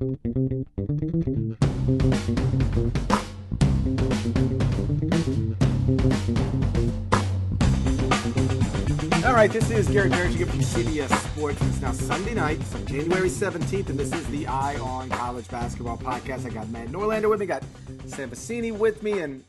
All right, this is Gary again from CBS Sports. It's now Sunday night, January 17th, and this is the Eye on College Basketball podcast. I got Matt Norlander with me, got Sam Vecenie with me, and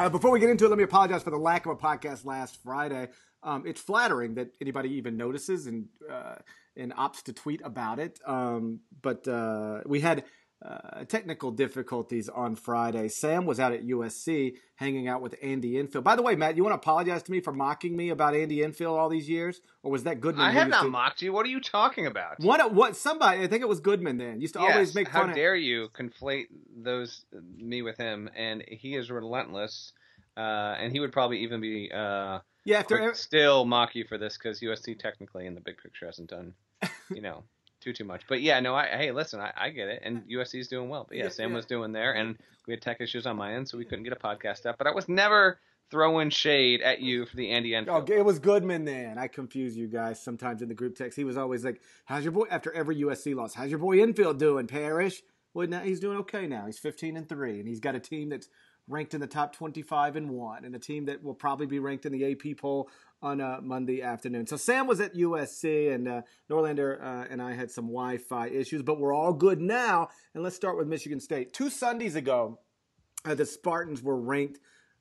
uh, before we get into it, let me apologize for the lack of a podcast last Friday. Um, it's flattering that anybody even notices and uh, and opts to tweet about it. Um, but uh, we had uh, technical difficulties on Friday. Sam was out at USC hanging out with Andy Enfield. By the way, Matt, you want to apologize to me for mocking me about Andy Enfield all these years, or was that Goodman? I have not to... mocked you. What are you talking about? What? What? Somebody? I think it was Goodman. Then used to yes, always make fun. How dare you conflate those me with him? And he is relentless. Uh, and he would probably even be uh, yeah still mock you for this because USC technically in the big picture hasn't done you know too too much. But yeah, no, I hey listen, I, I get it, and USC is doing well. But yeah, yeah Sam yeah. was doing there, and we had tech issues on my end, so we couldn't get a podcast up. But I was never throwing shade at you for the Andy Enfield. Oh, it was Goodman then. I confuse you guys sometimes in the group text. He was always like, "How's your boy?" After every USC loss, "How's your boy Enfield doing, Parrish?" Well, now he's doing okay now. He's 15 and three, and he's got a team that's ranked in the top 25 and one, and a team that will probably be ranked in the AP poll on a Monday afternoon. So Sam was at USC, and uh, Norlander uh, and I had some Wi-Fi issues, but we're all good now. And let's start with Michigan State. Two Sundays ago, uh, the Spartans were ranked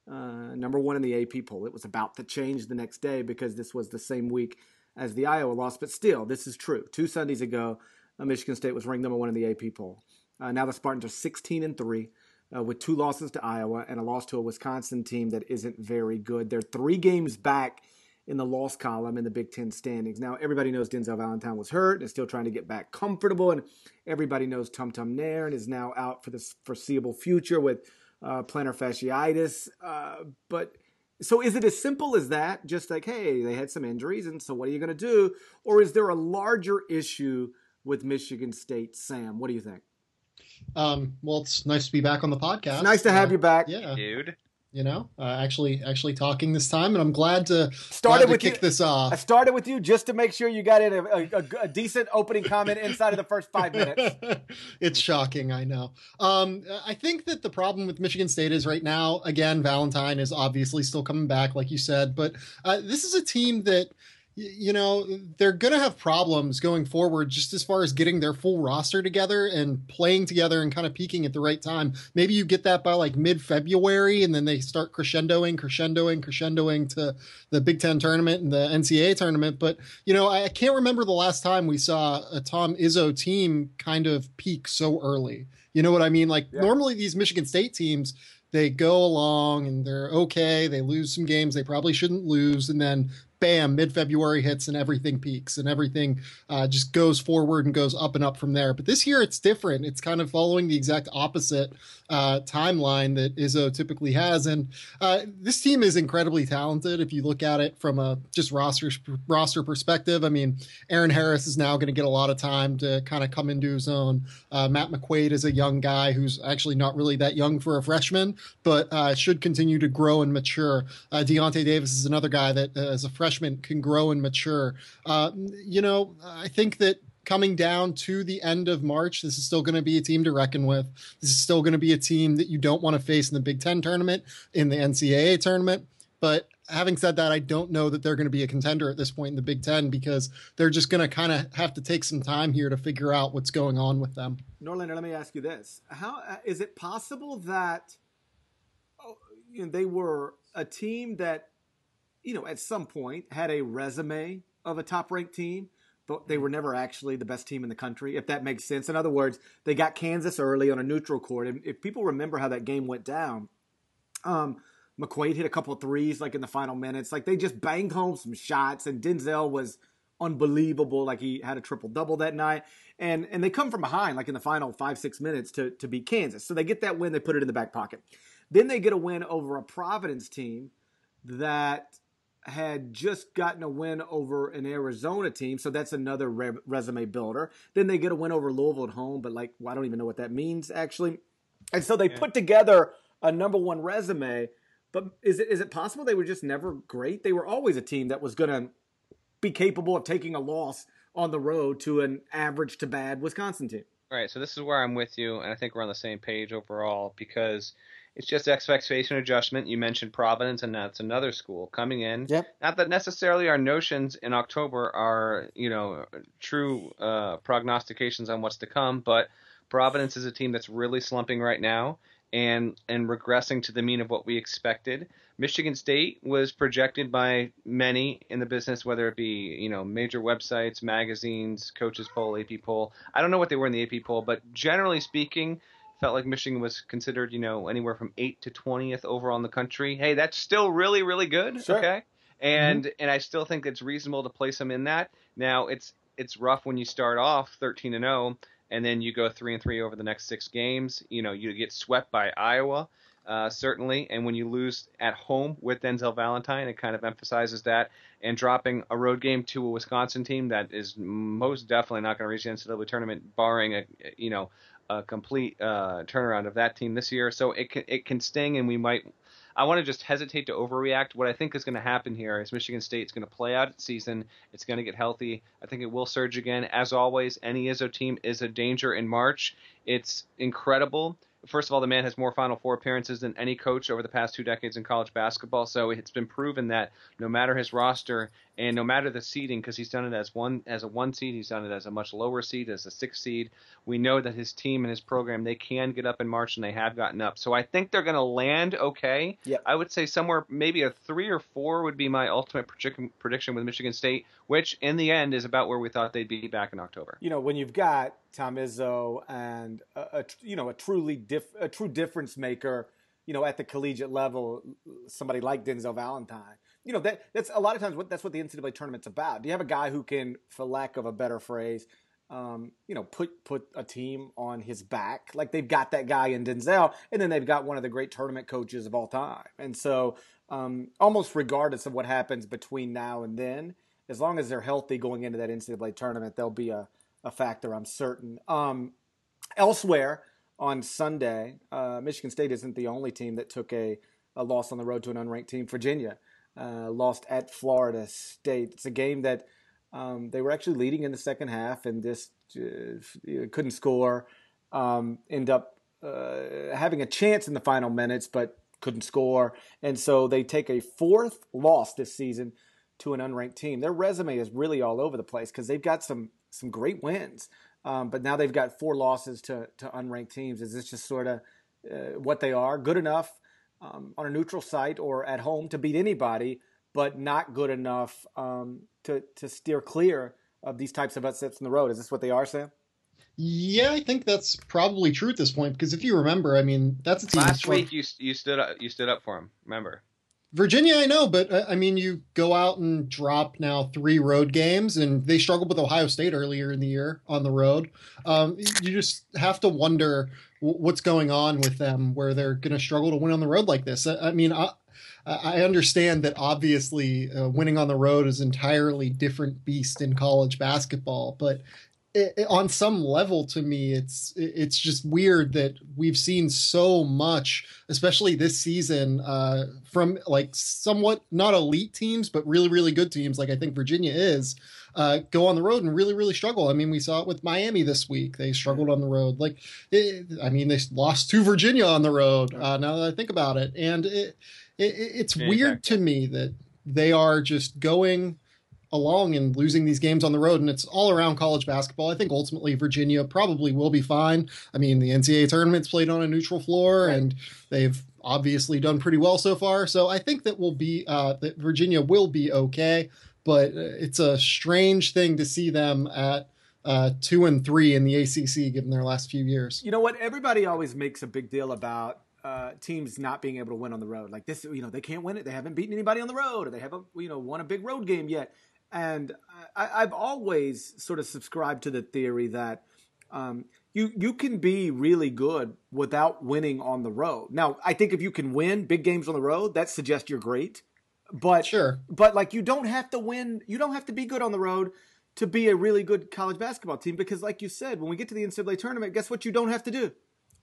uh, number one in the AP poll. It was about to change the next day because this was the same week as the Iowa loss, but still, this is true. Two Sundays ago, uh, Michigan State was ranked number one in the AP poll. Uh, now the Spartans are 16 and three uh, with two losses to Iowa and a loss to a Wisconsin team that isn't very good. They're three games back in the loss column in the Big Ten standings. Now, everybody knows Denzel Valentine was hurt and is still trying to get back comfortable, and everybody knows Tum Tum Nairn is now out for the foreseeable future with uh, plantar fasciitis. Uh, but so is it as simple as that? Just like, hey, they had some injuries, and so what are you going to do? Or is there a larger issue with Michigan State? Sam, what do you think? Um, well, it's nice to be back on the podcast. It's nice to have uh, you back, yeah, dude. You know, uh, actually, actually talking this time, and I'm glad to started glad to with kick you, this off. I started with you just to make sure you got in a, a, a decent opening comment inside of the first five minutes. it's shocking, I know. Um, I think that the problem with Michigan State is right now. Again, Valentine is obviously still coming back, like you said, but uh, this is a team that you know, they're going to have problems going forward just as far as getting their full roster together and playing together and kind of peaking at the right time. Maybe you get that by like mid February and then they start crescendoing, crescendoing, crescendoing to the Big Ten tournament and the NCAA tournament. But, you know, I can't remember the last time we saw a Tom Izzo team kind of peak so early. You know what I mean? Like yeah. normally these Michigan State teams, they go along and they're okay. They lose some games they probably shouldn't lose. And then bam, mid February hits and everything peaks and everything uh, just goes forward and goes up and up from there. But this year it's different. It's kind of following the exact opposite uh, timeline that Izzo typically has. And uh, this team is incredibly talented if you look at it from a just roster roster perspective. I mean, Eron Harris is now going to get a lot of time to kind of come into his own. Uh, Matt McQuaid is a young guy who's actually not really that young for a freshman, but uh, should continue to grow and mature. Uh, Deyonta Davis is another guy that, as a freshman, can grow and mature. you know, I think that coming down to the end of March, this is still going to be a team to reckon with. This is still going to be a team that you don't want to face in the Big Ten tournament, in the NCAA tournament. But having said that, I don't know that they're going to be a contender at this point in the Big Ten because they're just going to kind of have to take some time here to figure out what's going on with them. Norlander, let me ask you this: How uh, is it possible that oh, you know, they were a team that, you know, at some point had a resume of a top-ranked team? but they were never actually the best team in the country, if that makes sense. In other words, they got Kansas early on a neutral court. And if people remember how that game went down, um, McQuaid hit a couple of threes like in the final minutes. Like they just banged home some shots, and Denzel was unbelievable. Like he had a triple double that night. And and they come from behind, like in the final five, six minutes to, to beat Kansas. So they get that win, they put it in the back pocket. Then they get a win over a Providence team that had just gotten a win over an Arizona team, so that's another re- resume builder. Then they get a win over Louisville at home, but like well, I don't even know what that means actually. And so they yeah. put together a number one resume. But is it is it possible they were just never great? They were always a team that was going to be capable of taking a loss on the road to an average to bad Wisconsin team. All right, So this is where I'm with you, and I think we're on the same page overall because it's just expectation adjustment. You mentioned Providence, and that's another school coming in. Yep. Not that necessarily our notions in October are, you know, true uh, prognostications on what's to come, but Providence is a team that's really slumping right now and and regressing to the mean of what we expected. Michigan State was projected by many in the business, whether it be you know major websites, magazines, coaches poll, AP poll. I don't know what they were in the AP poll, but generally speaking, felt like Michigan was considered you know anywhere from eight to twentieth overall in the country. Hey, that's still really really good. Sure. Okay, and mm-hmm. and I still think it's reasonable to place them in that. Now it's it's rough when you start off thirteen and 0 and then you go three and three over the next six games. You know, you get swept by Iowa, uh, certainly, and when you lose at home with Denzel Valentine, it kind of emphasizes that. And dropping a road game to a Wisconsin team that is most definitely not going to reach the NCAA tournament, barring a you know a complete uh, turnaround of that team this year. So it can it can sting, and we might I want to just hesitate to overreact. What I think is going to happen here is Michigan State's going to play out its season. It's going to get healthy. I think it will surge again. As always, any Izzo team is a danger in March. It's incredible first of all, the man has more Final Four appearances than any coach over the past two decades in college basketball. So it's been proven that no matter his roster and no matter the seeding, because he's done it as one as a one seed, he's done it as a much lower seed, as a six seed. We know that his team and his program they can get up in March, and they have gotten up. So I think they're going to land okay. Yep. I would say somewhere maybe a three or four would be my ultimate prediction with Michigan State, which in the end is about where we thought they'd be back in October. You know, when you've got Tom Izzo and a, a you know a truly diff, a true difference maker, you know, at the collegiate level, somebody like Denzel Valentine. You know, that that's a lot of times what that's what the NCAA tournament's about. Do you have a guy who can, for lack of a better phrase, um, you know, put put a team on his back. Like they've got that guy in Denzel, and then they've got one of the great tournament coaches of all time. And so, um, almost regardless of what happens between now and then, as long as they're healthy going into that NCAA tournament, they'll be a a factor, I'm certain. Um, elsewhere on Sunday, uh, Michigan State isn't the only team that took a, a loss on the road to an unranked team. Virginia uh, lost at Florida State. It's a game that um, they were actually leading in the second half and just uh, couldn't score. Um, end up uh, having a chance in the final minutes, but couldn't score. And so they take a fourth loss this season to an unranked team. Their resume is really all over the place because they've got some some great wins. Um, but now they've got four losses to, to unranked teams. Is this just sort of uh, what they are? Good enough um, on a neutral site or at home to beat anybody, but not good enough um, to, to steer clear of these types of upsets in the road. Is this what they are, Sam? Yeah, I think that's probably true at this point because if you remember, I mean, that's a team. Last week you you stood up you stood up for him. Remember? Virginia, I know, but uh, I mean, you go out and drop now three road games, and they struggled with Ohio State earlier in the year on the road. Um, you just have to wonder what's going on with them, where they're going to struggle to win on the road like this. I, mean, I, I, understand that obviously uh, winning on the road is entirely different beast in college basketball, but it, it, on some level to me it's it's just weird that we've seen so much especially this season uh, from like somewhat not elite teams but really really good teams like i think virginia is uh, go on the road and really really struggle. I mean we saw it with miami this week. They struggled on the road. Like it, i mean they lost to virginia on the road uh, now that i think about it. And it, it's weird to me that they are just going along and losing these games on the road. And it's all around college basketball. I think ultimately Virginia probably will be fine. I mean, the NCAA tournament's played on a neutral floor right. and they've obviously done pretty well so far. So I think that will be, uh, that Virginia will be okay. But uh, it's a strange thing to see them at uh, two and three in the ACC given their last few years. You know what? Everybody always makes a big deal about uh, teams not being able to win on the road. Like this, you know, they can't win it. They haven't beaten anybody on the road, or they haven't, you know, won a big road game yet. And I, have always sort of subscribed to the theory that um, you you can be really good without winning on the road. Now, I think if you can win big games on the road, that suggests you're great. But sure, but like you don't have to win. You don't have to be good on the road to be a really good college basketball team because, like you said, when we get to the NCAA tournament, guess what? You don't have to do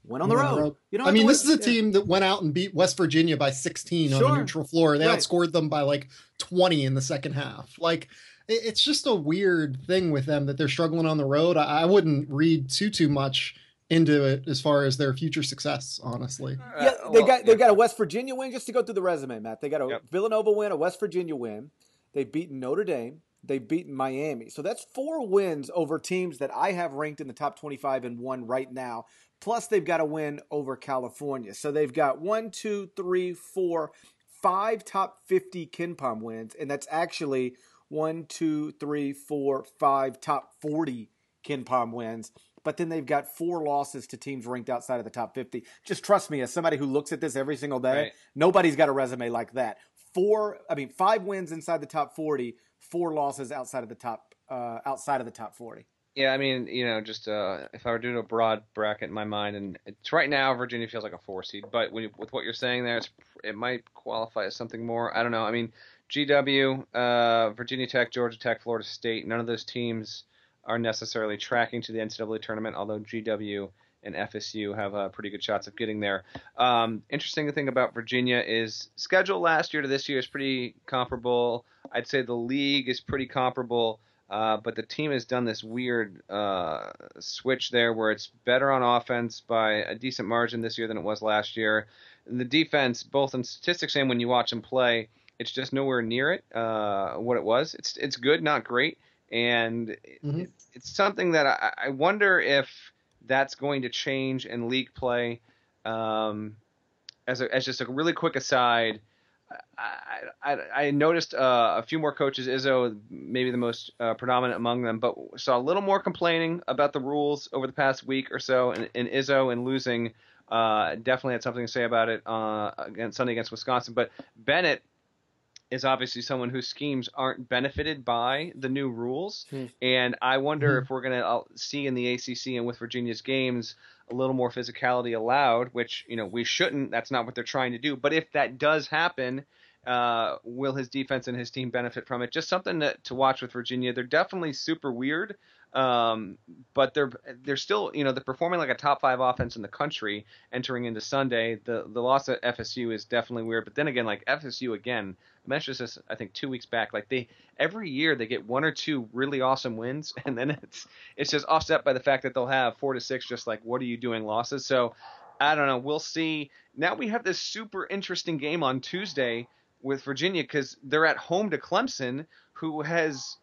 went on the road. road. You know, I mean, this is a team that went out and beat West Virginia by 16 sure. on a neutral floor. They right. outscored them by like 20 in the second half. Like, it's just a weird thing with them that they're struggling on the road. I, I wouldn't read too too much into it as far as their future success, honestly. Uh, yeah, they well, got they got a West Virginia win just to go through the resume, Matt. They got a yep. Villanova win, a West Virginia win. They've beaten Notre Dame. They've beaten Miami. So that's four wins over teams that I have ranked in the top 25 and one right now. Plus, they've got a win over California. So they've got one, two, three, four, five top 50 KenPom wins. And that's actually one, two, three, four, five top 40 KenPom wins. But then they've got four losses to teams ranked outside of the top 50. Just trust me, as somebody who looks at this every single day, right. nobody's got a resume like that. Four, I mean, five wins inside the top 40, four losses outside of the top, uh, outside of the top 40. Yeah, I mean, you know, just uh, if I were doing a broad bracket in my mind, and it's right now Virginia feels like a four seed, but you, with what you're saying there, it might qualify as something more. I don't know. I mean, GW, uh, Virginia Tech, Georgia Tech, Florida State, none of those teams are necessarily tracking to the NCAA tournament, although GW and FSU have uh, pretty good shots of getting there. Um, interesting thing about Virginia is schedule last year to this year is pretty comparable. I'd say the league is pretty comparable. Uh, but the team has done this weird uh, switch there where it's better on offense by a decent margin this year than it was last year. And the defense, both in statistics and when you watch them play, it's just nowhere near it uh, what it was. It's it's good, not great, and mm-hmm. it, it's something that I, I, wonder if that's going to change in league play. Um, as a, as just a really quick aside, I, I, I noticed uh, a few more coaches, Izzo maybe the most uh, predominant among them, but saw a little more complaining about the rules over the past week or so. And, and Izzo and losing uh, definitely had something to say about it uh, against Sunday against Wisconsin. But Bennett is obviously someone whose schemes aren't benefited by the new rules, hmm. and I wonder hmm. if we're going to uh, see in the ACC and with Virginia's games a little more physicality allowed, which you know we shouldn't. That's not what they're trying to do. But if that does happen, uh, will his defense and his team benefit from it? Just something to, to watch with Virginia. They're definitely super weird, um, but they're they're still you know they're performing like a top five offense in the country entering into Sunday. The the loss at FSU is definitely weird, but then again, like FSU again, I mentioned this I think two weeks back. Like they every year they get one or two really awesome wins, and then it's it's just offset by the fact that they'll have four to six just like what are you doing losses. So I don't know. We'll see. Now we have this super interesting game on Tuesday with Virginia because they're at home to Clemson, who has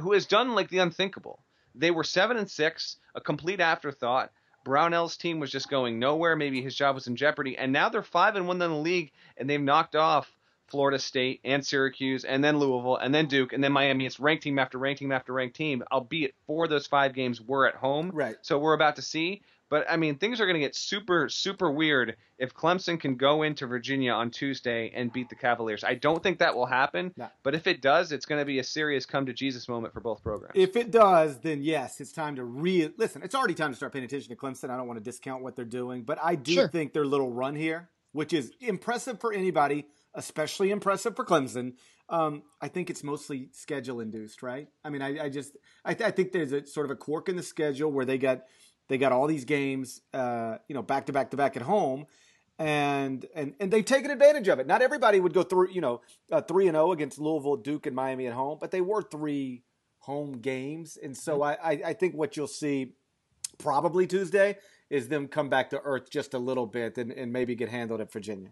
who has done like the unthinkable. They were seven and six, a complete afterthought. Brownell's team was just going nowhere. Maybe his job was in jeopardy, and now they're five and one in the league, and they've knocked off Florida State and Syracuse, and then Louisville, and then Duke, and then Miami. It's ranked team after ranked team after ranked team. Albeit four of those five games were at home, right? So we're about to see. But I mean, things are going to get super, super weird if Clemson can go into Virginia on Tuesday and beat the Cavaliers. I don't think that will happen. No. But if it does, it's going to be a serious come to Jesus moment for both programs. If it does, then yes, it's time to re listen. It's already time to start paying attention to Clemson. I don't want to discount what they're doing, but I do sure. think their little run here, which is impressive for anybody, especially impressive for Clemson. Um, I think it's mostly schedule induced, right? I mean, I, I just I, th- I, think there's a sort of a quirk in the schedule where they got they got all these games, uh, you know, back to back to back at home, and and and they've taken advantage of it. Not everybody would go through, you know, three and zero oh against Louisville, Duke, and Miami at home, but they were three home games, and so mm-hmm. I I think what you'll see probably Tuesday is them come back to earth just a little bit and, and maybe get handled at Virginia.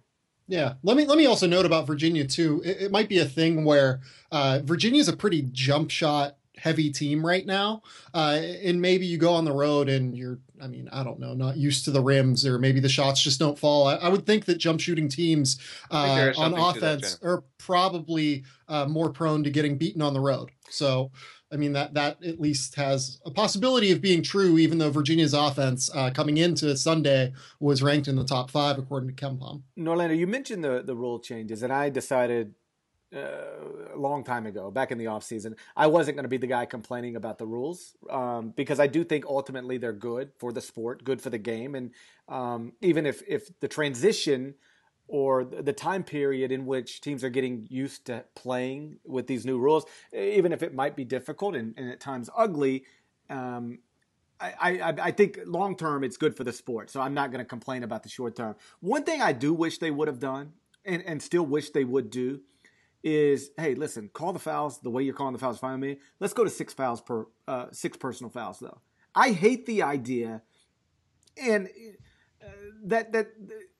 Yeah, let me let me also note about Virginia too. It, it might be a thing where uh, Virginia is a pretty jump shot heavy team right now. Uh, and maybe you go on the road and you're, I mean, I don't know, not used to the rims, or maybe the shots just don't fall. I, I would think that jump shooting teams uh, on offense that, are probably uh, more prone to getting beaten on the road. So, I mean that that at least has a possibility of being true, even though Virginia's offense uh, coming into Sunday was ranked in the top five according to KenPom. Norlander, you mentioned the the rule changes, and I decided uh, a long time ago, back in the off season, I wasn't going to be the guy complaining about the rules um, because I do think ultimately they're good for the sport, good for the game, and um, even if if the transition or the time period in which teams are getting used to playing with these new rules, even if it might be difficult and, and at times ugly. Um, I, I, I, think long term it's good for the sport, so I'm not going to complain about the short term. One thing I do wish they would have done, and, and still wish they would do, is hey, listen, call the fouls the way you're calling the fouls. Fine with me. Let's go to six fouls per uh, six personal fouls though. I hate the idea, and uh, that that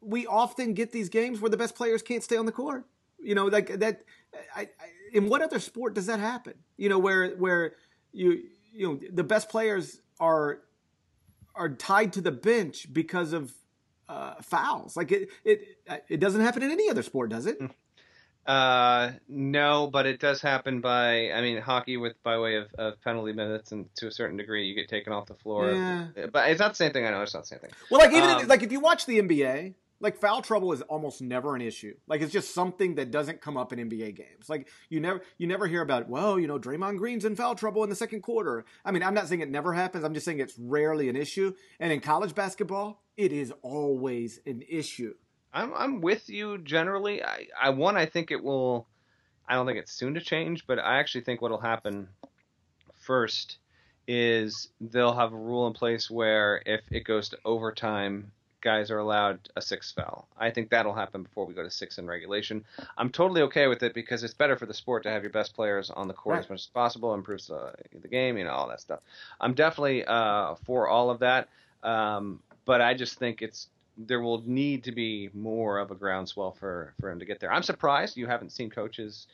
we often get these games where the best players can't stay on the court. You know, like that. I, I, in what other sport does that happen? You know, where where you you know the best players are are tied to the bench because of uh, fouls. Like it, it, it doesn't happen in any other sport, does it? Uh, no, but it does happen by, I mean, hockey with by way of, of penalty minutes, and to a certain degree, you get taken off the floor. Yeah. But it's not the same thing. I know it's not the same thing. Well, like even Um, like if you watch the NBA, like foul trouble is almost never an issue. Like it's just something that doesn't come up in NBA games. Like you never you never hear about well, you know, Draymond Green's in foul trouble in the second quarter. I mean, I'm not saying it never happens. I'm just saying it's rarely an issue. And in college basketball, it is always an issue. I'm I'm with you generally. I, I one I think it will. I don't think it's soon to change, but I actually think what'll happen first is they'll have a rule in place where if it goes to overtime, guys are allowed a six foul. I think that'll happen before we go to six in regulation. I'm totally okay with it because it's better for the sport to have your best players on the court Right. as much as possible, improves the, the game, you know, all that stuff. I'm definitely uh, for all of that, um, but I just think it's there will need to be more of a groundswell for for him to get there. I'm surprised you haven't seen coaches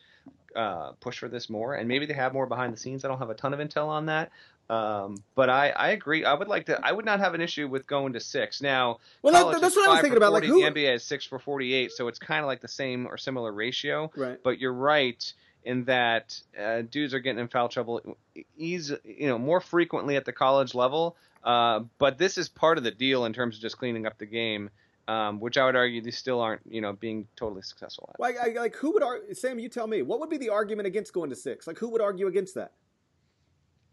uh, push for this more, and maybe they have more behind the scenes. I don't have a ton of intel on that, um, but I, I agree. I would like to. I would not have an issue with going to six. Now, Well, that- that's what I was thinking about, like, who- the NBA is six for forty-eight, so it's kind of like the same or similar ratio. Right. But you're right in that uh, dudes are getting in foul trouble, easy, you know, more frequently at the college level. Uh, but this is part of the deal in terms of just cleaning up the game, um, which I would argue they still aren't, you know, being totally successful at. Like, I, like who would argue? Sam, you tell me. What would be the argument against going to six? Like, who would argue against that?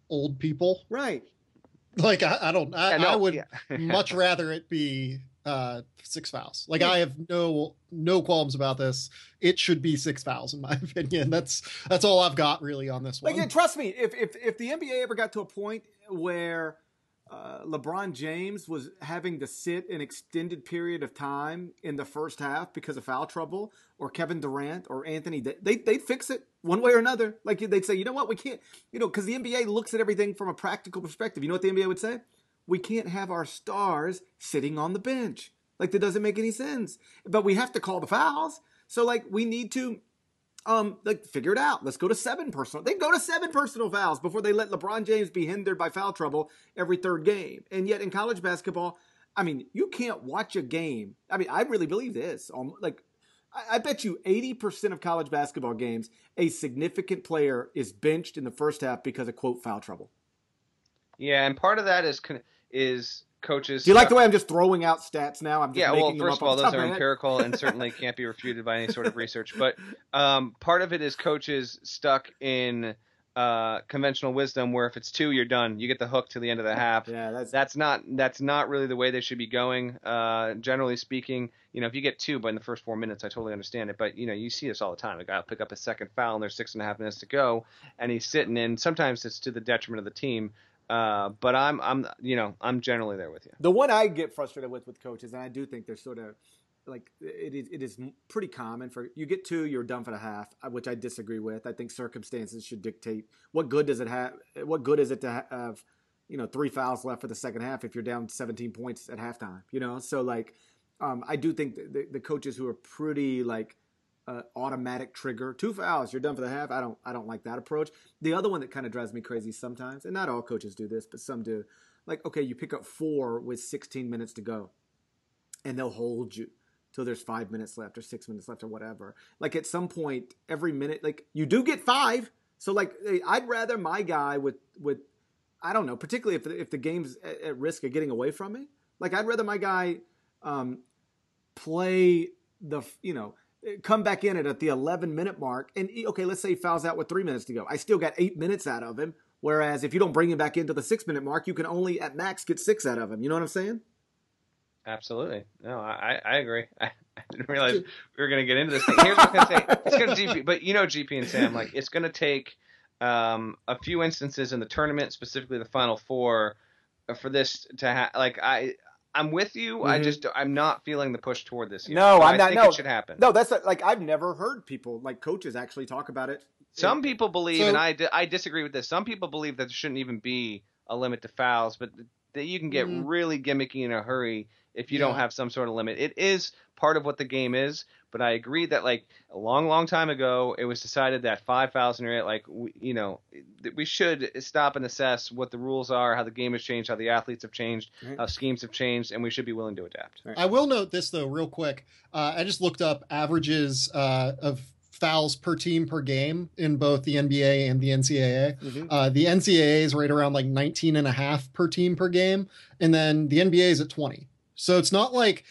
Old people. Right. Like I, I don't. I, Yeah, no, I would yeah. much rather it be uh, six fouls. Like I have no no qualms about this. It should be six fouls in my opinion. That's that's all I've got really on this one. Like, trust me, if, if if the NBA ever got to a point where uh, LeBron James was having to sit an extended period of time in the first half because of foul trouble, or Kevin Durant or Anthony, they, they they'd fix it one way or another. Like they'd say, you know what, we can't, you know, because the NBA looks at everything from a practical perspective. You know what the NBA would say? We can't have our stars sitting on the bench. Like that doesn't make any sense. But we have to call the fouls. So like we need to um, like figure it out. Let's go to seven personal. They go to seven personal fouls before they let LeBron James be hindered by foul trouble every third game. And yet in college basketball, I mean, you can't watch a game. I mean, I really believe this. Um, like, I, bet you eighty percent of college basketball games, a significant player is benched in the first half because of quote foul trouble. Yeah, and part of that is con- is coaches. Do you like the way I'm just throwing out stats now? I'm just yeah, making well, them first up of all, those are empirical and certainly can't be refuted by any sort of research. But um, part of it is coaches stuck in uh, conventional wisdom, where if it's two, you're done. You get the hook to the end of the half. Yeah, that's That's not that's not really the way they should be going. Uh, generally speaking, you know, if you get two, but in the first four minutes, I totally understand it. But you know, you see this all the time. A guy will pick up a second foul, and there's six and a half minutes to go, and he's sitting in. Sometimes it's to the detriment of the team. Uh, but I'm I'm you know I'm generally there with you. The one I get frustrated with with coaches, and I do think they're sort of like it is, it is pretty common for you get two, you're done for the half, uh, which I disagree with. I think circumstances should dictate what good does it have. What good is it to have you know three fouls left for the second half if you're down 17 points at halftime? You know, so like um, I do think the, the coaches who are pretty like uh, automatic trigger. Two fouls you're done for the half. I don't i don't like that approach. The other one that kind of drives me crazy sometimes and not all coaches do this but some do like okay you pick up four with 16 minutes to go and they'll hold you till there's five minutes left or six minutes left or whatever. Like at some point every minute like you do get five. So like i'd rather my guy with with i don't know particularly if the, if the game's at, at risk of getting away from me like i'd rather my guy um play the you know come back in it at the 11 minute mark and okay let's say he fouls out with three minutes to go i still got eight minutes out of him whereas if you don't bring him back into the six minute mark you can only at max get six out of him you know what i'm saying Absolutely. No, I, I agree. I, I didn't realize we were going to get into this thing. Here's what I'm going to say. It's going to GP, but you know GP and Sam, like it's going to take um, a few instances in the tournament, specifically the Final Four, uh, for this to ha- like I I'm with you. I Mhm. just I'm not feeling the push toward this. Yet. No, But I'm I not- Think no. it should happen. No, that's not- like I've never heard people like coaches actually talk about it. Some people believe, So- and I, I disagree with this. Some people believe that there shouldn't even be a limit to fouls, but that you can get Mm. really gimmicky in a hurry if you don't have some sort of limit. It is part of what the game is, but I agree that like a long, long time ago, it was decided that five fouls in a like we, you know, we should stop and assess what the rules are, how the game has changed, how the athletes have changed, Right. how schemes have changed, and we should be willing to adapt. I will note this though, real quick. Uh, I just looked up averages uh, of fouls per team per game in both the NBA and the NCAA. Mhm. Uh, the NCAA is right around like 19 and a half per team per game, and then the NBA is at 20. So it's not like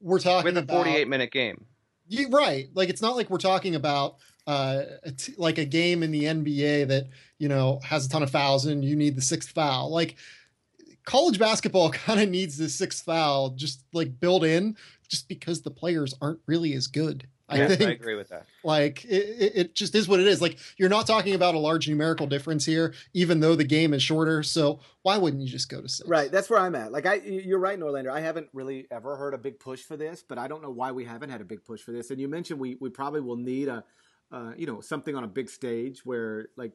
we're talking With a about 48 minute game. Yeah, right. Like it's not like we're talking about uh, a t- like a game in the NBA that you know has a ton of fouls and you need the sixth foul. Like college basketball kind of needs the sixth foul just like built in, just because the players aren't really as good. I think I agree with that. like it, it it just is what it is. Like you're not talking about a large numerical difference here, even though the game is shorter. So why wouldn't you just go to six? Right, that's where I'm at. Like I, you're right, Norlander. I haven't really ever heard a big push for this, but I don't know why we haven't had a big push for this. And you mentioned we we probably will need a, uh, you know, something on a big stage where like,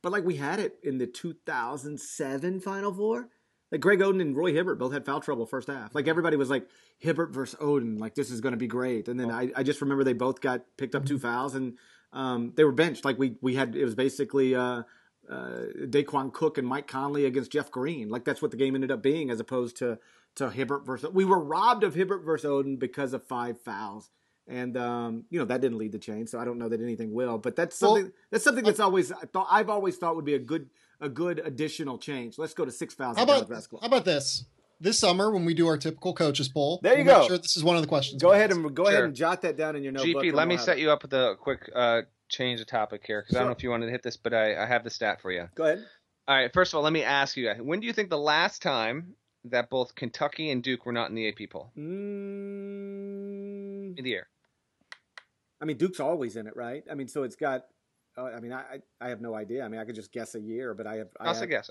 but like we had it in the 2007 Final Four. Like Greg Oden and Roy Hibbert both had foul trouble first half. Like everybody was like Hibbert versus Oden, like this is going to be great. And then I, I just remember they both got picked up two fouls and um, they were benched. Like we we had it was basically. Uh, uh, Daequan Cook and Mike Conley against Jeff Green. Like that's what the game ended up being, as opposed to to Hibbert versus. We were robbed of Hibbert versus Oden because of five fouls, and um, you know that didn't lead the change. So I don't know that anything will. But that's Well, that's something that's always I thought I've always thought would be a good a good additional change. Let's go to six thousand. How about basketball. how about this? This summer, when we do our typical coaches poll, There you we'll make go. Sure, this is one of the questions. Go ahead and go ahead and jot that down in your notebook. GP, let me set it. you up with a quick uh, change of topic here because I don't know if you wanted to hit this, but I, I have the stat for you. Go ahead. All right, first of all, let me ask you: When do you think the last time that both Kentucky and Duke were not in the AP poll? Mm, In the year. I mean, Duke's always in it, right? I mean, so it's got. Uh, I mean, I I I have no idea. I mean, I could just guess a year, but I have. I I'll say guess.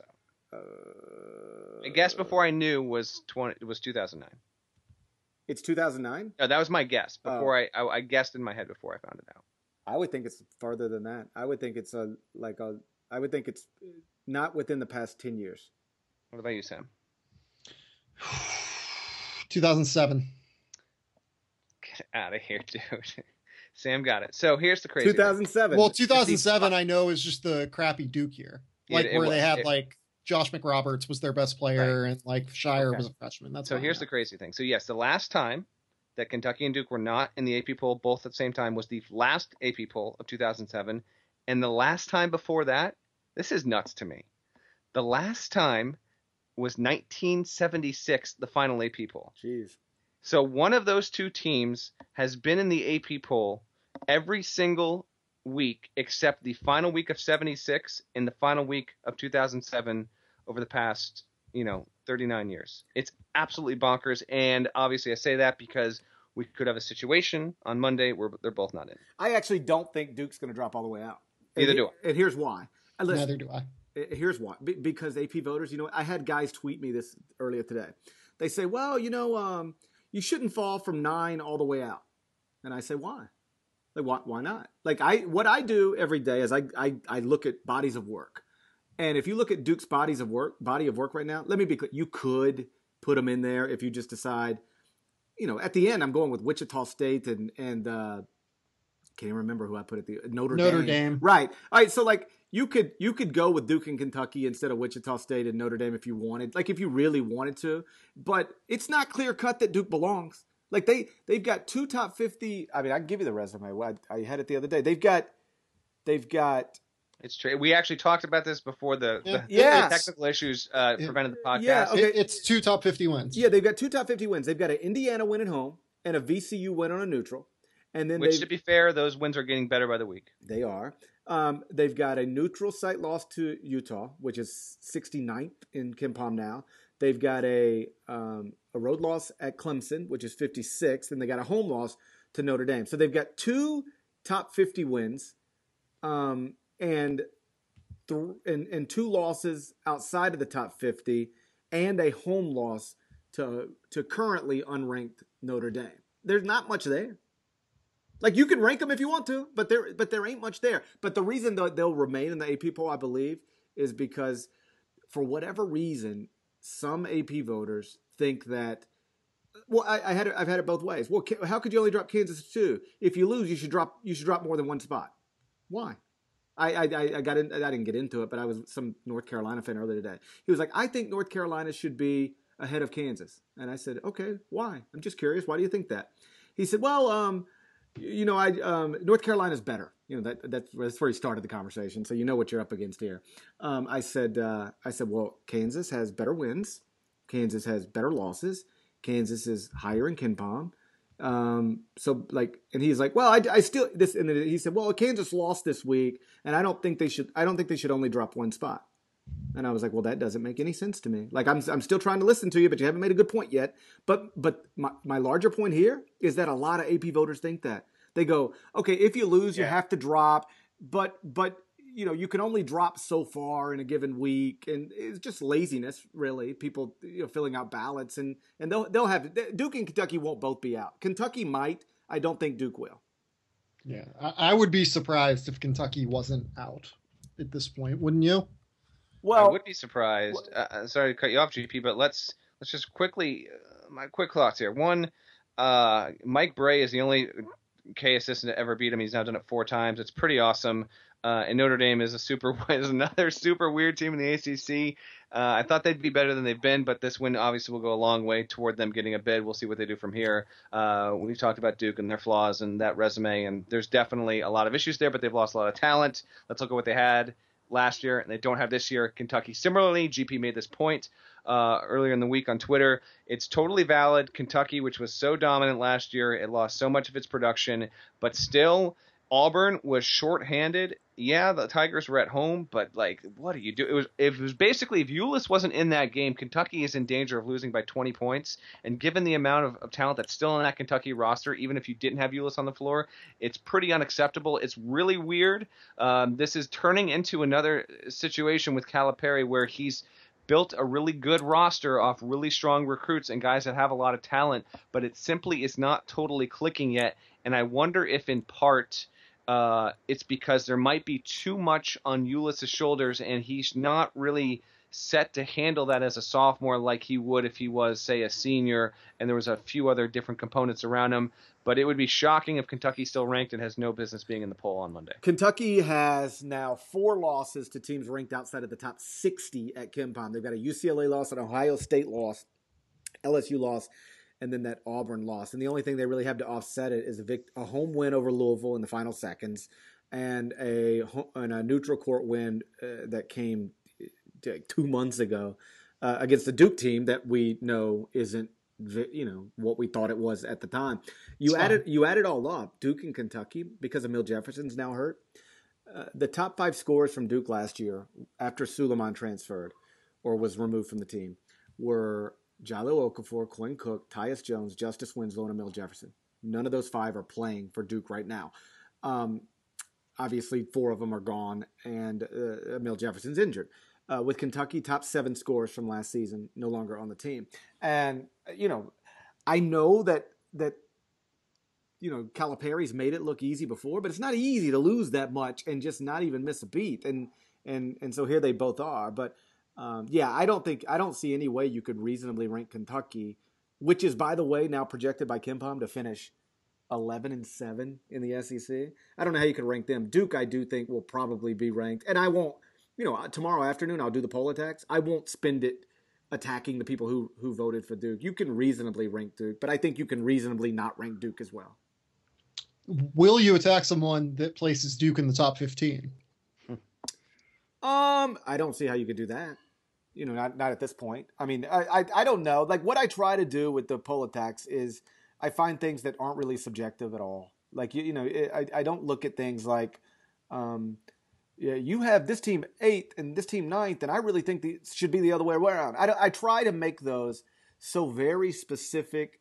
Uh, A guess before I knew was twenty. It was two thousand nine. It's 2009. No, that was my guess Oh. before I, I I guessed in my head before I found it out. I would think it's farther than that. I would think it's a like a. I would think it's not within the past 10 years. What about you, Sam? 2007. Get out of here, dude. Sam got it. So here's the crazy. thing. 2007. Well, 2007, I know is just the crappy Duke year, like it where they had it- like Josh McRoberts was their best player, and like Scheyer Okay. was a freshman. That's So here's the crazy thing. So yes, the last time that Kentucky and Duke were not in the AP poll both at the same time was the last AP poll of 2007, and the last time before that, this is nuts to me. The last time was 1976, the final AP poll. Jeez. So one of those two teams has been in the AP poll every single week except the final week of 76 and the final week of 2007 over the past, you know, 39 years. It's absolutely bonkers and obviously I say that because we could have a situation on Monday where they're both not in. I actually don't think Duke's going to drop all the way out. Neither and, do I. And here's why. Listen, Neither do I. Here's why. Because AP voters, you know, I had guys tweet me this earlier today. They say, well, you know, um, you shouldn't fall from nine all the way out. And I say, why? Like, why, why not? Like, I what I do every day is I, I, I look at bodies of work. And if you look at Duke's bodies of work, body of work right now, let me be clear. You could put them in there if you just decide, you know, at the end, I'm going with Wichita State and, and, uh, can't even remember who I put at the Notre, Notre Dame. Dame. Right. All right. So like you could you could go with Duke and Kentucky instead of Wichita State and Notre Dame if you wanted. Like if you really wanted to. But it's not clear cut that Duke belongs. Like they they've got two top fifty. I mean, I can give you the resume. I, I had it the other day. They've got they've got It's true. We actually talked about this before the, Yeah. the, Yes. the technical issues uh, Yeah. prevented the podcast. Yeah, okay. It- it's two top 50 wins. yeah they've got two top fifty wins. They've got an Indiana win at home and a VCU win on a neutral. And then Which, to be fair, those wins are getting better by the week. They are. Um, they've got a neutral site loss to Utah, which is 69th in KenPom now. They've got a um, a road loss at Clemson, which is 56th, and they got a home loss to Notre Dame. So they've got two top 50 wins, um, and th- and and two losses outside of the top 50, and a home loss to to currently unranked Notre Dame. There's not much there. Like you can rank them if you want to, but there but there ain't much there. But the reason that they'll remain in the AP poll, I believe, is because for whatever reason, some AP voters think that. Well, I, I had it, I've had it both ways. Well, how could you only drop Kansas two? If you lose, you should drop you should drop more than one spot. Why? I, I, I got in, I didn't get into it, but I was some North Carolina fan earlier today. He was like, I think North Carolina should be ahead of Kansas, and I said, okay, why? I'm just curious. Why do you think that? He said, well, um, you know, I um, North Carolina's better. You know that that's, that's where he started the conversation, so you know what you're up against here. Um, I said, uh, I said, well, Kansas has better wins. Kansas has better losses. Kansas is higher in KenPom. Um, so like, and he's like, well, I, I still this, and he said, well, Kansas lost this week, and I don't think they should. I don't think they should only drop one spot. And I was like, well, that doesn't make any sense to me. Like, I'm, I'm still trying to listen to you, but you haven't made a good point yet. But, but my, my larger point here is that a lot of AP voters think that they go, okay, if you lose, yeah. you have to drop, but, but, you know, you can only drop so far in a given week, and it's just laziness, really. People, you know, filling out ballots, and and they'll they'll have Duke and Kentucky won't both be out. Kentucky might. I don't think Duke will. Yeah, I, I would be surprised if Kentucky wasn't out at this point, wouldn't you? Well, I would be surprised. Uh, uh, sorry to cut you off, GP, but let's let's just quickly uh, my quick thoughts here. One, uh, Mike Brey is the only K assistant to ever beat him. He's now done it four times. It's pretty awesome. Uh, and Notre Dame is a super is another super weird team in the ACC. Uh, I thought they'd be better than they've been, but this win obviously will go a long way toward them getting a bid. We'll see what they do from here. Uh, we've talked about Duke and their flaws and that resume, and there's definitely a lot of issues there, but they've lost a lot of talent. Let's look at what they had last year, and they don't have this year. Kentucky, similarly, GP made this point uh, earlier in the week on Twitter. It's totally valid. Kentucky, which was so dominant last year, it lost so much of its production, but still Auburn was shorthanded. Yeah, the Tigers were at home, but like, what do you do? It was it was basically if Ulis wasn't in that game, Kentucky is in danger of losing by 20 points. And given the amount of, of talent that's still in that Kentucky roster, even if you didn't have Ulis on the floor, it's pretty unacceptable. It's really weird. Um, this is turning into another situation with Calipari where he's built a really good roster off really strong recruits and guys that have a lot of talent, but it simply is not totally clicking yet. And I wonder if in part uh, it's because there might be too much on Ulis' shoulders, and he's not really set to handle that as a sophomore like he would if he was, say, a senior, and there was a few other different components around him. But it would be shocking if Kentucky still ranked and has no business being in the poll on Monday. Kentucky has now four losses to teams ranked outside of the top 60 at KenPom. They've got a UCLA loss, an Ohio State loss, LSU loss, and then that Auburn loss. And the only thing they really have to offset it is a, a home win over Louisville in the final seconds and a, and a neutral court win uh, that came uh, two months ago uh, against the Duke team that we know isn't you know what we thought it was at the time. You it's added you added all up Duke and Kentucky because Amile Jefferson's now hurt. Uh, the top five scores from Duke last year after Sulaimon transferred or was removed from the team were Jahlil Okafor, Quinn Cook, Tyus Jones, Justice Winslow, and Amile Jefferson. None of those five are playing for Duke right now. Um, obviously, four of them are gone, and uh, Amile Jefferson's injured. Uh, with Kentucky, top seven scores from last season, no longer on the team. And you know, I know that that you know Calipari's made it look easy before, but it's not easy to lose that much and just not even miss a beat. And and and so here they both are, but um, yeah, I don't think I don't see any way you could reasonably rank Kentucky, which is by the way now projected by KenPom to finish 11 and 7 in the SEC. I don't know how you could rank them. Duke, I do think will probably be ranked, and I won't. You know, tomorrow afternoon I'll do the poll attacks. I won't spend it attacking the people who who voted for Duke. You can reasonably rank Duke, but I think you can reasonably not rank Duke as well. Will you attack someone that places Duke in the top 15? Um, I don't see how you could do that. You know, not not at this point. I mean, I, I I, don't know. Like what I try to do with the poll attacks is I find things that aren't really subjective at all. Like you you know, I I don't look at things like, um, yeah, you have this team eighth and this team ninth, and I really think the should be the other way around. I I try to make those so very specific,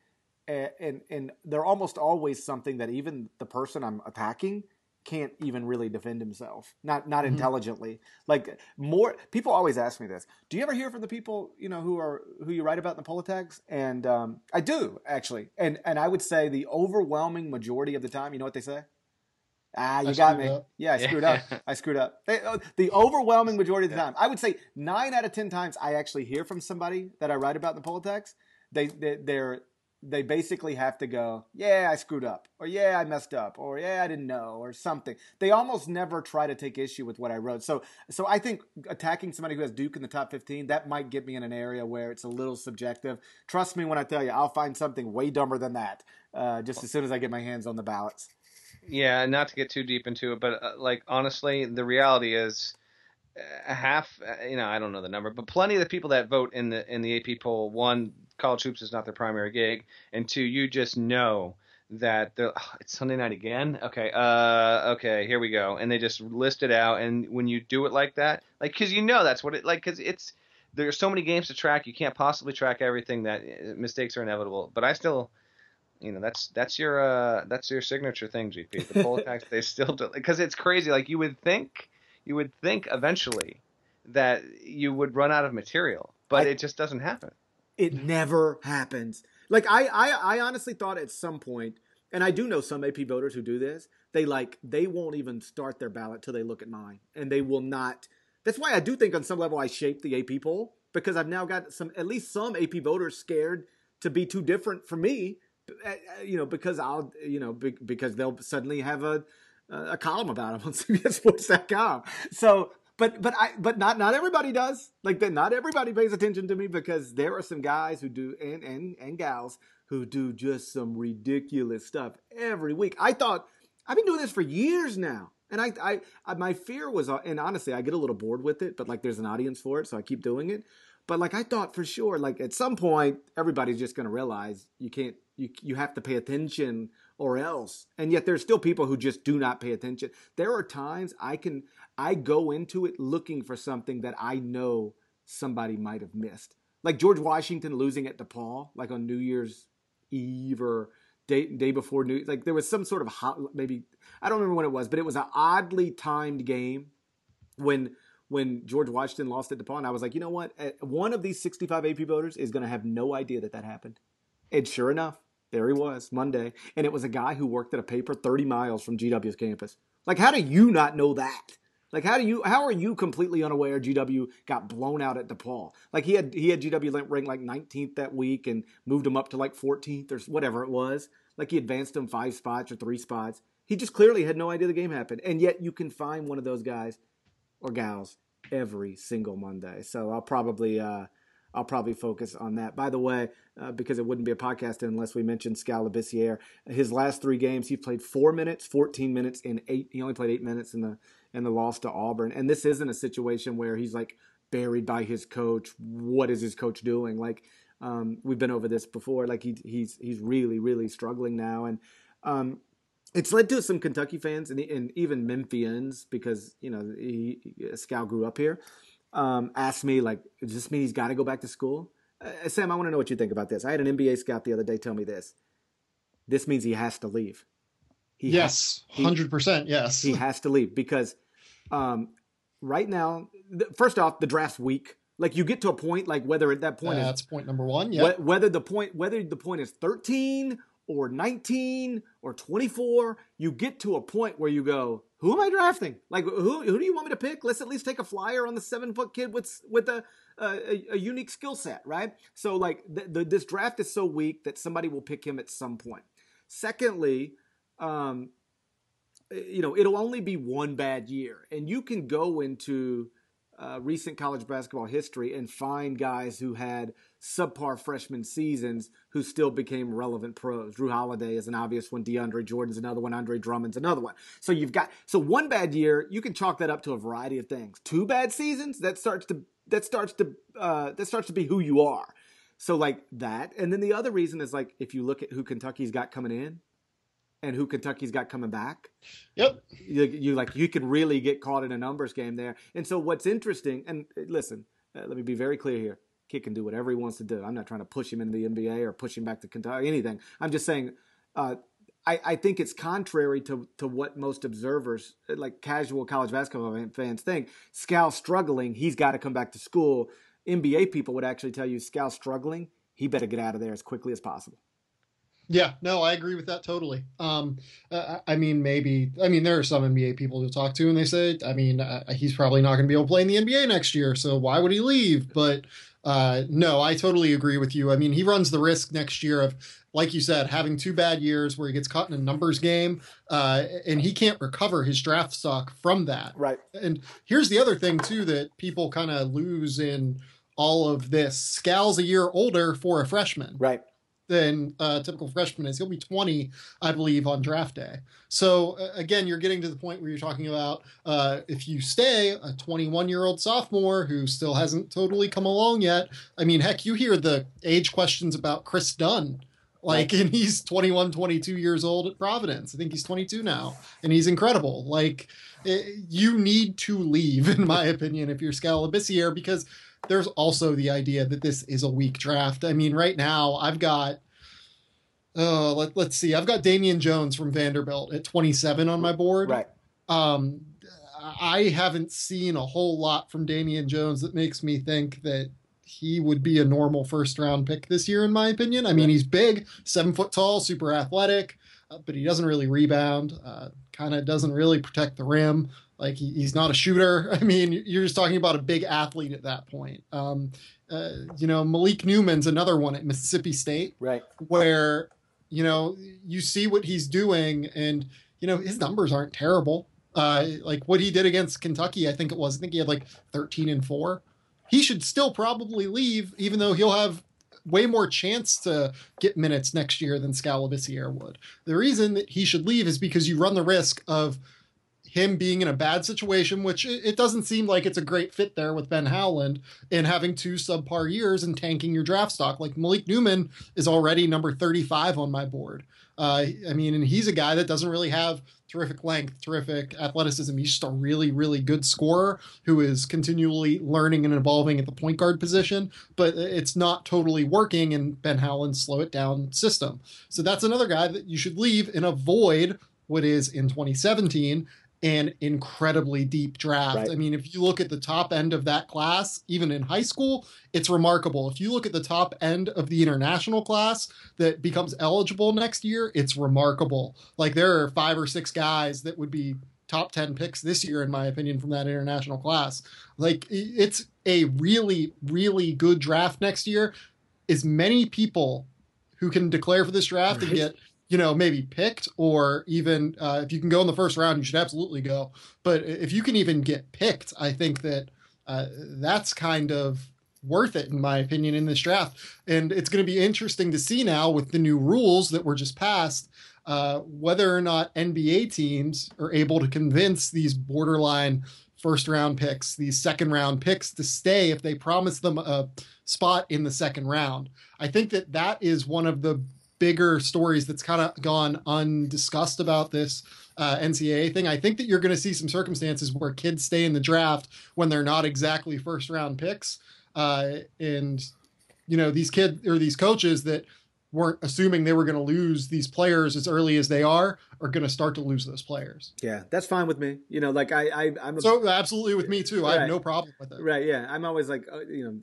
and, and and they're almost always something that even the person I'm attacking can't even really defend himself. Not not mm-hmm. intelligently. Like more people always ask me this. Do you ever hear from the people you know who are who you write about in the poll attacks? And um, I do actually. And and I would say the overwhelming majority of the time, you know what they say? Ah, you I got me. Up. Yeah, I screwed yeah. up. I screwed up. Uh, the overwhelming majority of the time, I would say nine out of ten times, I actually hear from somebody that I write about in the poll attacks. They, they they're they basically have to go, yeah, I screwed up, or yeah, I messed up, or yeah, I didn't know, or something. They almost never try to take issue with what I wrote. So, so I think attacking somebody who has Duke in the top 15, that might get me in an area where it's a little subjective. Trust me when I tell you, I'll find something way dumber than that uh, just as soon as I get my hands on the ballots. Yeah, not to get too deep into it, but uh, like honestly, the reality is uh, half uh, you know i don't know the number but plenty of the people that vote in the in the ap poll one college hoops is not their primary gig, and two, you just know that they're oh, it's Sunday night again. Okay, uh, okay, here we go, and they just list it out. And when you do it like that, like because you know that's what it like because it's there's so many games to track, you can't possibly track everything. That uh, mistakes are inevitable, but I still. You know that's that's your uh that's your signature thing, GP. The poll attacks they still do because it's crazy. Like you would think, you would think eventually that you would run out of material, but I, it just doesn't happen. It never happens. Like I, I, I honestly thought at some point, and I do know some AP voters who do this. They like they won't even start their ballot till they look at mine, and they will not. That's why I do think on some level I shaped the AP poll because I've now got some at least some AP voters scared to be too different for me. Uh, uh, you know, because I'll you know because they'll suddenly have a a column about them on CBSSports.com. So but but I but not not everybody does. Like that, not everybody pays attention to me because there are some guys who do and and and gals who do just some ridiculous stuff every week. I thought I've been doing this for years now. And I, I, I, my fear was, uh, and honestly, I get a little bored with it, but like there's an audience for it, so I keep doing it. But like I thought for sure, like at some point, everybody's just going to realize you can't, you, you have to pay attention or else. And yet there's still people who just do not pay attention. There are times I can, I go into it looking for something that I know somebody might have missed. Like George Washington losing at DePaul, like on New Year's Eve or day day before New. Like there was some sort of hot, maybe I don't remember when it was, but it was an oddly timed game when when George Washington lost at DePaul. And I was like, you know what? Eh, one of these 65 AP voters is going to have no idea that that happened. And sure enough, there he was Monday, and it was a guy who worked at a paper 30 miles from GW's campus. Like, how do you not know that? Like how do you how are you completely unaware GW got blown out at DePaul? Like he had he had GW ranked like 19th that week and moved him up to like 14th or whatever it was. Like he advanced him five spots or three spots. He just clearly had no idea the game happened. And yet you can find one of those guys or gals every single Monday. So I'll probably uh, I'll probably focus on that. By the way, uh, because it wouldn't be a podcast unless we mentioned Skal Labissiere. His last three games, he played four minutes, 14 minutes, and eight. He only played eight minutes in the and the loss to Auburn. And this isn't a situation where he's like buried by his coach. What is his coach doing? Like um, we've been over this before. Like he, he's he's really really struggling now, and um, it's led to some Kentucky fans and, and even Memphians because you know he, Skal grew up here. Um, asked me like, does this mean he's got to go back to school? Uh, Sam, I want to know what you think about this. I had an NBA scout the other day tell me this. This means he has to leave. He yes, hundred percent. Yes, he has to leave because um, right now, first off, the draft's weak. Like you get to a point, like whether at that point uh, is, that's point number one. Yeah. whether the point whether the point is thirteen or nineteen or twenty four, you get to a point where you go, who am I drafting? Like who who do you want me to pick? Let's at least take a flyer on the seven foot kid with with a a, a unique skill set, right? So like the, the, this draft is so weak that somebody will pick him at some point. Secondly, um, you know, it'll only be one bad year. And you can go into uh, recent college basketball history and find guys who had subpar freshman seasons who still became relevant pros. Jrue Holiday is an obvious one. DeAndre Jordan's another one. Andre Drummond's another one. So you've got so one bad year, you can chalk that up to a variety of things. Two bad seasons, that starts to that starts to uh, that starts to be who you are. So like that, and then the other reason is like if you look at who Kentucky's got coming in, and who Kentucky's got coming back. Yep. You, you, like you can really get caught in a numbers game there. And so what's interesting, and uh, listen, uh, let me be very clear here. Kid can do whatever he wants to do. I'm not trying to push him into the NBA or push him back to Kentucky, anything. I'm just saying, uh, I, I think it's contrary to, to what most observers, like casual college basketball fans, think. Skal's struggling. He's got to come back to school. NBA people would actually tell you Skal's struggling. He better get out of there as quickly as possible. Yeah, no, I agree with that totally. Um, uh, I mean, maybe, I mean, there are some NBA people to talk to, and they say, I mean, uh, he's probably not going to be able to play in the NBA next year, so why would he leave? But uh, no, I totally agree with you. I mean, he runs the risk next year of, like you said, having two bad years where he gets caught in a numbers game, uh, and he can't recover his draft stock from that. Right. And here's the other thing too that people kind of lose in all of this. Skal's a year older for a freshman. Right than a typical freshman is. He'll be 20, I believe, on draft day. So uh, again, you're getting to the point where you're talking about uh, if you stay a 21 year old sophomore who still hasn't totally come along yet. I mean, heck, you hear the age questions about Kris Dunn. Like, and he's 21, 22 years old at Providence. I think he's 22 now, and he's incredible. Like, it, eh, you need to leave, in my opinion, if you're Skal Labissiere, because there's also the idea that this is a weak draft. I mean, right now I've got uh let, let's see. I've got Damian Jones from Vanderbilt at 27 on my board. Right. Um I haven't seen a whole lot from Damian Jones that makes me think that he would be a normal first round pick this year, in my opinion. I mean, he's big, seven foot tall, super athletic, uh, but he doesn't really rebound, uh, kind of doesn't really protect the rim. Like he, he's not a shooter. I mean, you're just talking about a big athlete at that point. Um, uh, you know, Malik Newman's another one at Mississippi State, right? Where you know you see what he's doing, and you know his numbers aren't terrible. Uh, like what he did against Kentucky, I think it was. I think he had like 13 and four. He should still probably leave, even though he'll have way more chance to get minutes next year than Skal Labissiere would. The reason that he should leave is because you run the risk of him being in a bad situation, which it doesn't seem like it's a great fit there with Ben Howland, and having two subpar years and tanking your draft stock. Like Malik Newman is already number 35 on my board. Uh, I mean, and he's a guy that doesn't really have terrific length, terrific athleticism. He's just a really, really good scorer who is continually learning and evolving at the point guard position, but it's not totally working in Ben Howland's slow it down system. So that's another guy that you should leave and avoid what is in 2017 an incredibly deep draft. Right. I mean, if you look at the top end of that class, even in high school, it's remarkable. If you look at the top end of the international class that becomes eligible next year, it's remarkable. Like there are five or six guys that would be top 10 picks this year, in my opinion, from that international class. Like it's a really, really good draft next year. As many people who can declare for this draft right. and get you know, maybe picked or even uh, if you can go in the first round, you should absolutely go. But if you can even get picked, I think that uh, that's kind of worth it, in my opinion, in this draft. And it's going to be interesting to see now with the new rules that were just passed. Uh, whether or not NBA teams are able to convince these borderline first round picks, these second round picks to stay if they promise them a spot in the second round. I think that that is one of the bigger stories that's kind of gone undiscussed about this uh, NCAA thing. I think that you're going to see some circumstances where kids stay in the draft when they're not exactly first round picks, uh, and you know these kids or these coaches that weren't assuming they were going to lose these players as early as they are are going to start to lose those players. Yeah, that's fine with me. You know, like I, I I'm a, so absolutely with me too. Right. I have no problem with it. Right? Yeah, I'm always like, uh, you know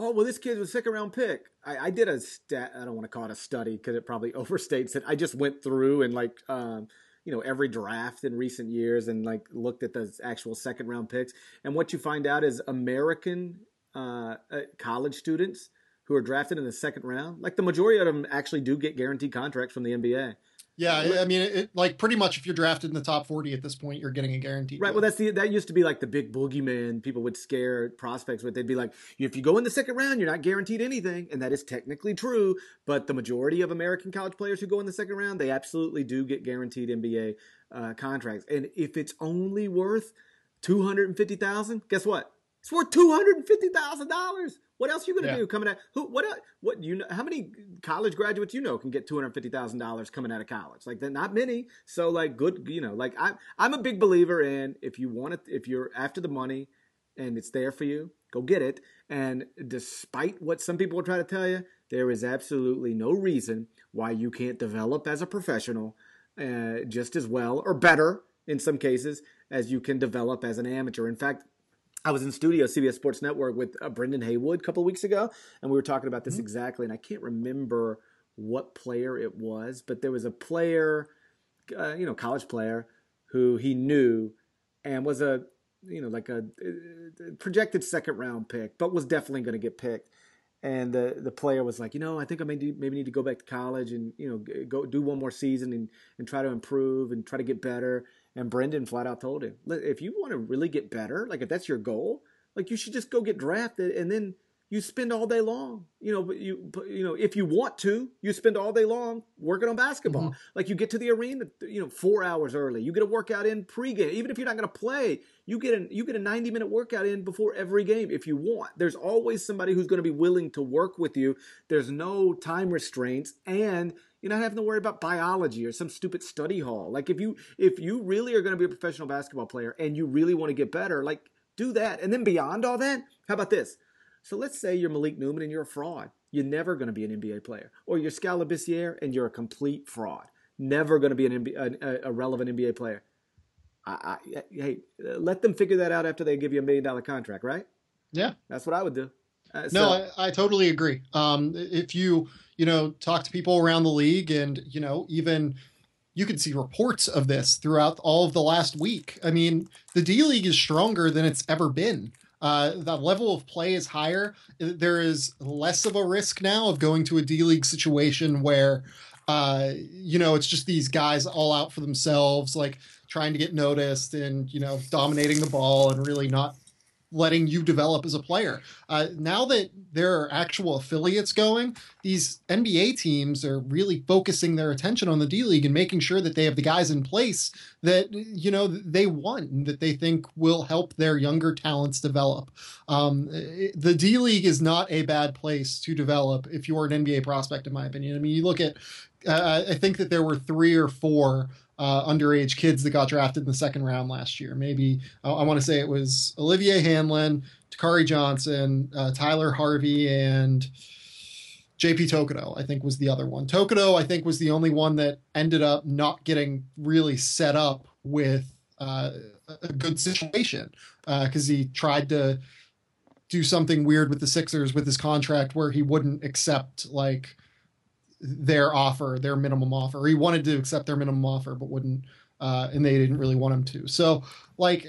oh well this kid was a second round pick. I, I, did a stat i don't want to call it a study because it probably overstates it. I just went through and like um, you know every draft in recent years and like looked at the actual second round picks. And what you find out is american uh, uh, college students who are drafted in the second round like the majority of them actually do get guaranteed contracts from the nba yeah, I mean, it, like pretty much if you're drafted in the top 40 at this point, you're getting a guarantee. Right. Well, that's the that used to be like the big boogeyman people would scare prospects with. They'd be like, if you go in the second round, you're not guaranteed anything, and that is technically true. But the majority of American college players who go in the second round, they absolutely do get guaranteed NBA uh, contracts. And if it's only worth two hundred and fifty thousand, guess what? It's worth two hundred and fifty thousand dollars. What else are you going to yeah. do coming out? Who? What? What? You know? How many college graduates you know can get two hundred fifty thousand dollars coming out of college? Like, not many. So, like, good. You know, like I, I'm a big believer in if you want it, if you're after the money, and it's there for you, go get it. And despite what some people will try to tell you, there is absolutely no reason why you can't develop as a professional uh, just as well or better in some cases as you can develop as an amateur. In fact, I was in studio CBS Sports Network with uh, Brendan Haywood a couple of weeks ago, and we were talking about this mm-hmm. exactly. And I can't remember what player it was, but there was a player, uh, you know, college player who he knew and was a, you know, like a uh, projected second round pick, but was definitely going to get picked. And the the player was like, you know, I think I maybe maybe need to go back to college and you know go do one more season and and try to improve and try to get better. And Brendan flat out told him, if you want to really get better, like if that's your goal, like you should just go get drafted and then you spend all day long. You know, you you know, if you want to, you spend all day long working on basketball. Mm-hmm. Like you get to the arena, you know, four hours early. You get a workout in pregame, even if you're not going to play. You get a you get a 90 minute workout in before every game if you want. There's always somebody who's going to be willing to work with you. There's no time restraints, and you're not having to worry about biology or some stupid study hall. Like if you if you really are going to be a professional basketball player and you really want to get better, like do that. And then beyond all that, how about this? So let's say you're Malik Newman and you're a fraud. You're never going to be an NBA player. Or you're Skal Labissiere and you're a complete fraud. Never going to be an NBA, a, a, relevant NBA player. I, I, hey, let them figure that out after they give you a million dollar contract, right? Yeah, that's what I would do. Uh, so. No, I, I, totally agree. Um, if you you know talk to people around the league, and you know even you can see reports of this throughout all of the last week. I mean, the D League is stronger than it's ever been. Uh, the level of play is higher. There is less of a risk now of going to a D League situation where, uh, you know, it's just these guys all out for themselves, like trying to get noticed and, you know, dominating the ball and really not letting you develop as a player. Uh, now that there are actual affiliates going, these NBA teams are really focusing their attention on the D League and making sure that they have the guys in place that you know they want and that they think will help their younger talents develop. Um, the D League is not a bad place to develop if you're an NBA prospect, in my opinion. I mean, you look at. Uh, I think that there were three or four uh, underage kids that got drafted in the second round last year. Maybe I, I want to say it was Olivier Hanlan, Dakari Johnson, uh, Tyler Harvey, and JP Tokoto, I think was the other one. Tokoto, I think, was the only one that ended up not getting really set up with uh, a good situation because uh, he tried to do something weird with the Sixers with his contract where he wouldn't accept like their offer, their minimum offer. He wanted to accept their minimum offer, but wouldn't, uh, and they didn't really want him to. So, like,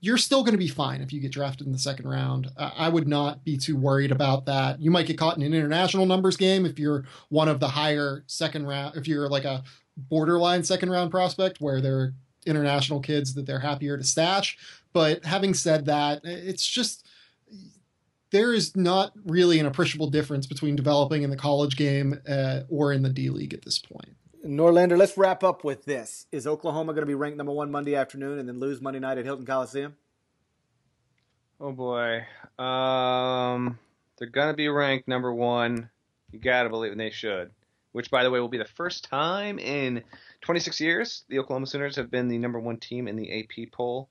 you're still going to be fine if you get drafted in the second round. I would not be too worried about that. You might get caught in an international numbers game if you're one of the higher second round, if you're like a borderline second round prospect where there are international kids that they're happier to stash. But having said that, it's just there is not really an appreciable difference between developing in the college game uh, or in the D League at this point. Norlander, let's wrap up with this. Is Oklahoma going to be ranked number one Monday afternoon and then lose Monday night at Hilton Coliseum? Oh boy, um, they're going to be ranked number one. You got to believe, and they should. Which, by the way, will be the first time in 26 years the Oklahoma Sooners have been the number one team in the AP poll.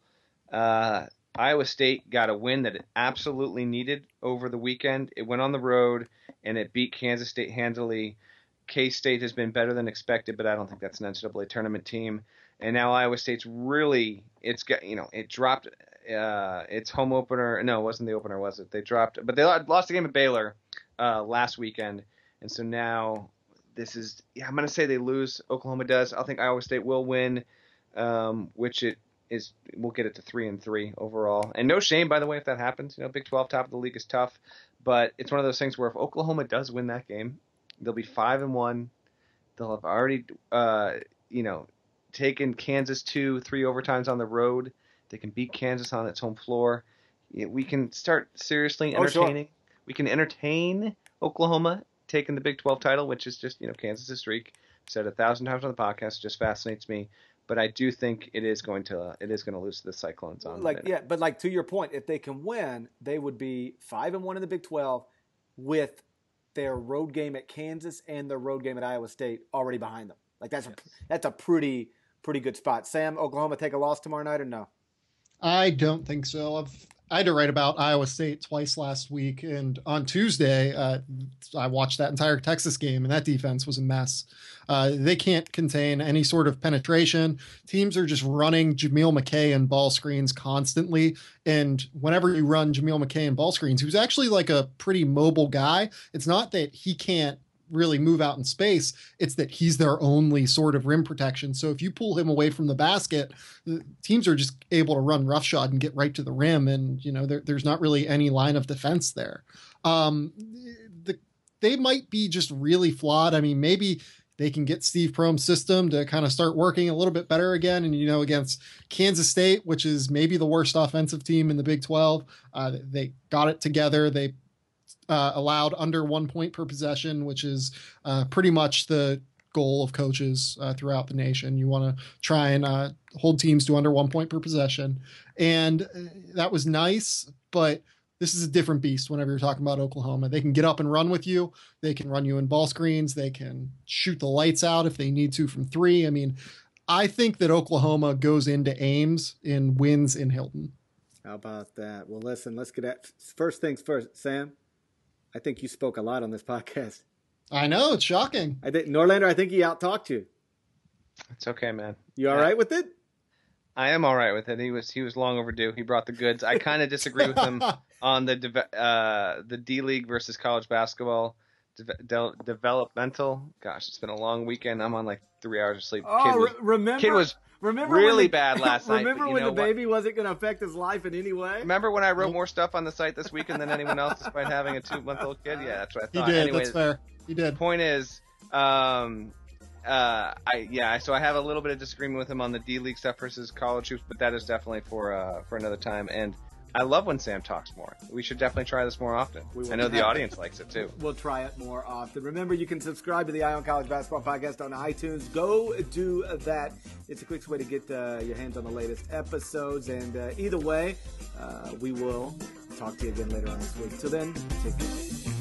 Uh, Iowa State got a win that it absolutely needed over the weekend. It went on the road and it beat Kansas State handily. K State has been better than expected, but I don't think that's an NCAA tournament team. And now Iowa State's really it's got you know it dropped uh, its home opener. No, it wasn't the opener, was it? They dropped, but they lost the game at Baylor uh, last weekend, and so now this is. Yeah, I'm gonna say they lose. Oklahoma does. I think Iowa State will win, um, which it is we'll get it to three and three overall. And no shame, by the way, if that happens. You know, Big 12 top of the league is tough, but it's one of those things where if Oklahoma does win that game, they'll be five and one. They'll have already, uh, you know, taken Kansas two, three overtimes on the road. They can beat Kansas on its home floor. We can start seriously entertaining. Oh, sure. We can entertain Oklahoma taking the Big 12 title, which is just you know Kansas' streak. Said a thousand times on the podcast, just fascinates me but I do think it is going to it is going to lose to the Cyclones on like yeah, but like to your point, if they can win, they would be five and one in the Big Twelve with their road game at Kansas and their road game at Iowa State already behind them. Like that's yes. a that's a pretty pretty good spot. Sam, Oklahoma take a loss tomorrow night or no? I don't think so. I've I had to write about Iowa State twice last week, and on Tuesday, uh, I watched that entire Texas game, and that defense was a mess. Uh, they can't contain any sort of penetration. Teams are just running Jameel McKay and ball screens constantly, and whenever you run Jameel McKay and ball screens, who's actually like a pretty mobile guy, it's not that he can't really move out in space. It's that he's their only sort of rim protection. So if you pull him away from the basket, the teams are just able to run roughshod and get right to the rim, and you know there, there's not really any line of defense there. Um, the they might be just really flawed. I mean, maybe they can get Steve Prohm's system to kind of start working a little bit better again. And, you know, against Kansas State, which is maybe the worst offensive team in the Big 12, uh, they got it together. They uh, allowed under one point per possession, which is uh, pretty much the goal of coaches uh, throughout the nation. You want to try and uh, hold teams to under one point per possession, and uh, that was nice. But this is a different beast. Whenever you're talking about Oklahoma, they can get up and run with you. They can run you in ball screens. They can shoot the lights out if they need to from three. I mean, I think that Oklahoma goes into Ames and wins in Hilton. How about that? Well, listen, let's get at first things first. Sam, I think you spoke a lot on this podcast. I know it's shocking. I think Norlander. I think he out talked you. It's okay, man. You all yeah. right with it? I am all right with it. He was he was long overdue. He brought the goods. I kind of disagree with him on the de- uh, the D League versus college basketball de- de- developmental. Gosh, it's been a long weekend. I'm on like three hours of sleep. Oh, kid was, remember? Kid was Remember really the, bad last night. Remember when the baby what? wasn't going to affect his life in any way? Remember when I wrote more stuff on the site this weekend than anyone else, despite having a two-month-old kid? Yeah, that's what I thought. He did. Anyways, that's fair. He did. Point is, um, uh, I yeah, so I have a little bit of disagreement with him on the D League stuff versus college hoops, but that is definitely for uh, for another time. And I love when Sam talks more. We should definitely try this more often. I know the audience likes it too. We'll try it more often. Remember, you can subscribe to the Eye on College Basketball Podcast on iTunes. Go do that. It's a quick way to get uh, your hands on the latest episodes. And uh, either way, uh, we will talk to you again later on this week. Till then, take care.